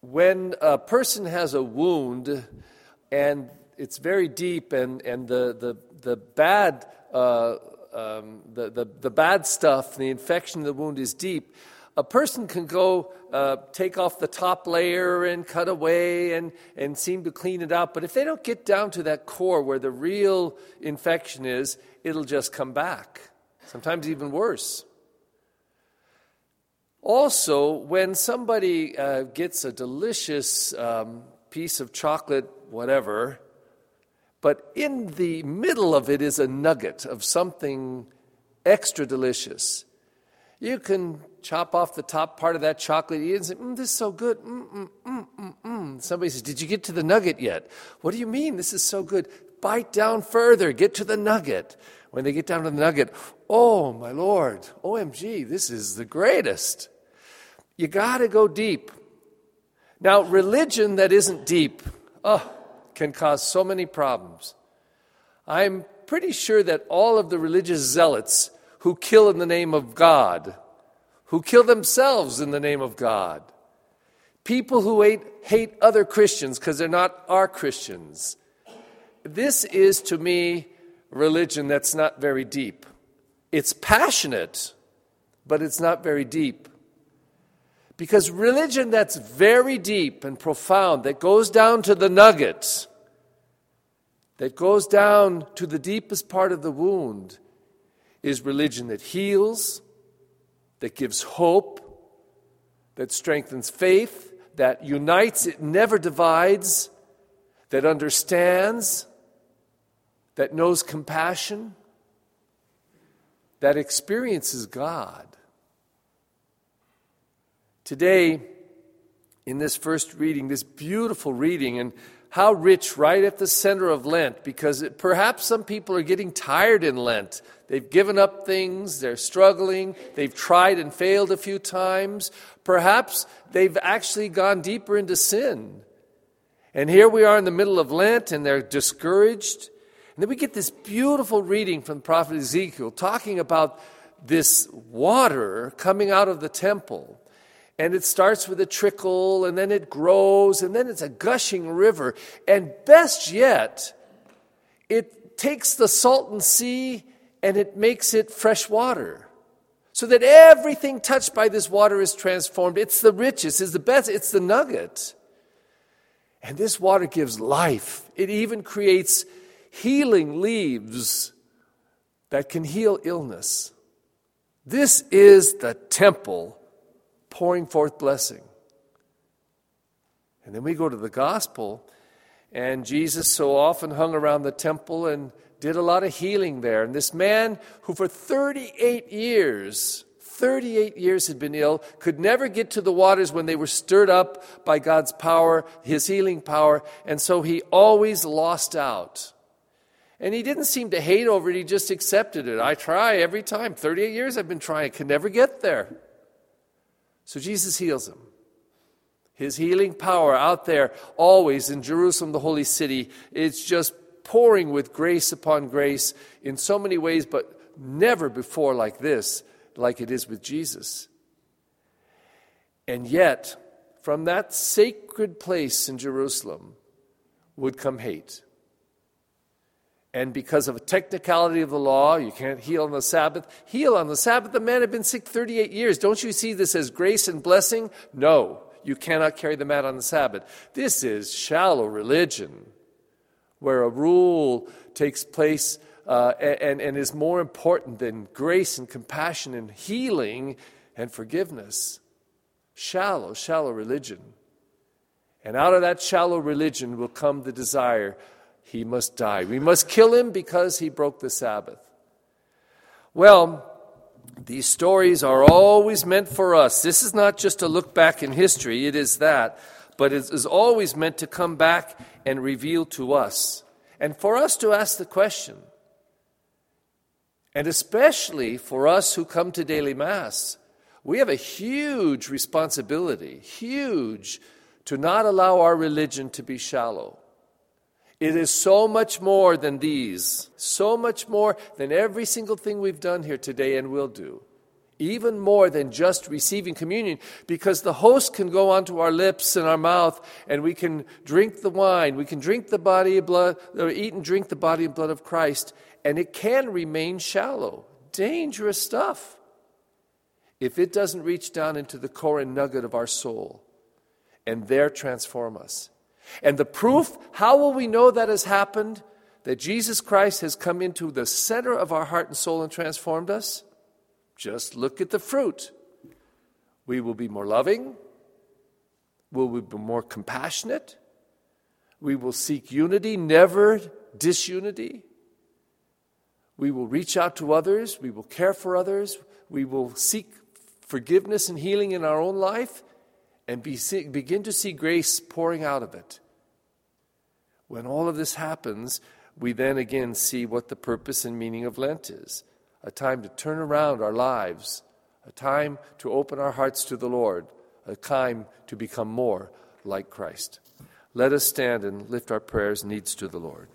when a person has a wound and it's very deep and, and the, the, the bad uh, um, the, the, the bad stuff, the infection of the wound is deep, a person can go uh, take off the top layer and cut away and, and seem to clean it out. But if they don't get down to that core where the real infection is, it'll just come back. Sometimes even worse. Also, when somebody uh, gets a delicious um, piece of chocolate, whatever, but in the middle of it is a nugget of something extra delicious. You can chop off the top part of that chocolate, eat and say, mm, This is so good. Mm, mm, mm, mm, mm. Somebody says, Did you get to the nugget yet? What do you mean? This is so good. Bite down further, get to the nugget. When they get down to the nugget, oh my Lord, OMG, this is the greatest. You got to go deep. Now, religion that isn't deep, oh, can cause so many problems. I'm pretty sure that all of the religious zealots who kill in the name of God, who kill themselves in the name of God, people who hate, hate other Christians because they're not our Christians, this is to me religion that's not very deep. It's passionate, but it's not very deep. Because religion that's very deep and profound, that goes down to the nuggets, that goes down to the deepest part of the wound, is religion that heals, that gives hope, that strengthens faith, that unites, it never divides, that understands, that knows compassion, that experiences God. Today, in this first reading, this beautiful reading, and how rich right at the center of Lent, because it, perhaps some people are getting tired in Lent. They've given up things, they're struggling, they've tried and failed a few times. Perhaps they've actually gone deeper into sin. And here we are in the middle of Lent, and they're discouraged. And then we get this beautiful reading from the prophet Ezekiel talking about this water coming out of the temple and it starts with a trickle, and then it grows, and then it's a gushing river. And best yet, it takes the salton sea and it makes it fresh water. So that everything touched by this water is transformed. It's the richest, it's the best, it's the nugget. And this water gives life. It even creates healing leaves that can heal illness. This is the temple pouring forth blessing. And then we go to the gospel, and Jesus so often hung around the temple and did a lot of healing there. And this man who for 38 years, 38 years had been ill, could never get to the waters when they were stirred up by God's power, his healing power, and so he always lost out. And he didn't seem to hate over it, he just accepted it. I try every time. 38 years I've been trying, can never get there. So Jesus heals him. His healing power out there, always in Jerusalem, the holy city, it's just pouring with grace upon grace in so many ways, but never before like this, like it is with Jesus. And yet, from that sacred place in Jerusalem would come hate. And because of a technicality of the law, you can't heal on the Sabbath. Heal on the Sabbath. The man had been sick 38 years. Don't you see this as grace and blessing? No, you cannot carry the mat on the Sabbath. This is shallow religion where a rule takes place uh, and, and is more important than grace and compassion and healing and forgiveness. Shallow, shallow religion. And out of that shallow religion will come the desire he must die. We must kill him because he broke the Sabbath. Well, these stories are always meant for us. This is not just a look back in history, it is that, but it is always meant to come back and reveal to us. And for us to ask the question, and especially for us who come to daily Mass, we have a huge responsibility, huge, to not allow our religion to be shallow. It is so much more than these, so much more than every single thing we've done here today and will do. even more than just receiving communion, because the host can go onto our lips and our mouth, and we can drink the wine, we can drink the body and blood, or eat and drink the body and blood of Christ, and it can remain shallow. Dangerous stuff. If it doesn't reach down into the core and nugget of our soul and there transform us. And the proof, how will we know that has happened? That Jesus Christ has come into the center of our heart and soul and transformed us? Just look at the fruit. We will be more loving. Will we be more compassionate? We will seek unity, never disunity. We will reach out to others. We will care for others. We will seek forgiveness and healing in our own life and be, begin to see grace pouring out of it. When all of this happens, we then again see what the purpose and meaning of Lent is a time to turn around our lives, a time to open our hearts to the Lord, a time to become more like Christ. Let us stand and lift our prayers needs to the Lord.